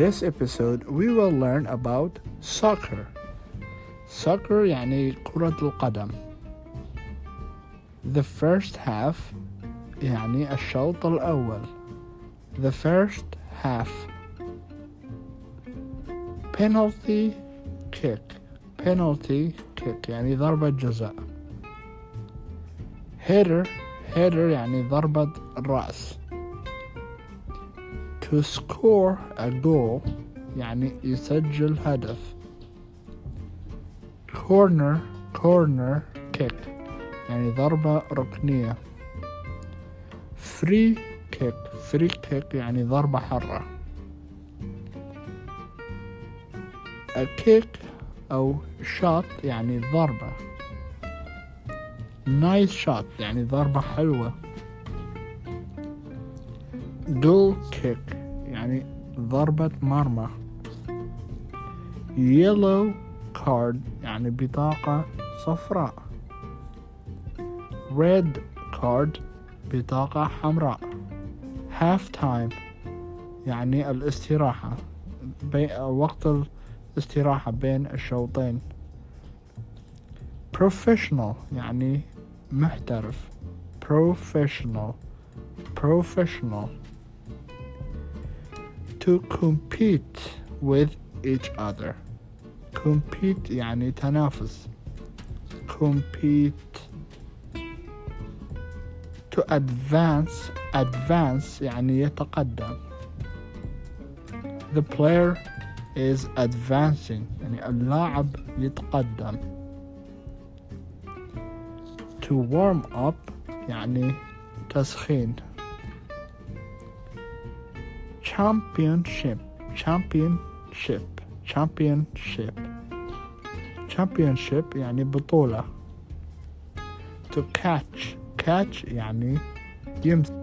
this episode we will learn about soccer. Soccer يعني كرة القدم. The first half يعني الشوط الأول. The first half. Penalty kick. Penalty kick يعني ضربة جزاء. Header header يعني ضربة الرأس. To score a goal يعني يسجل هدف. Corner corner kick يعني ضربة ركنية. Free kick free kick يعني ضربة حرة. A kick أو shot يعني ضربة. Nice shot يعني ضربة حلوة. Goal kick يعني ضربة مرمى. Yellow card يعني بطاقة صفراء. Red card بطاقة حمراء. Half time يعني الاستراحة بي... وقت الاستراحة بين الشوطين. Professional يعني محترف. Professional professional to compete with each other compete يعني تنافس compete to advance advance يعني يتقدم the player is advancing يعني اللاعب يتقدم to warm up يعني تسخين championship championship championship championship يعني بطولة to catch catch يعني يمسك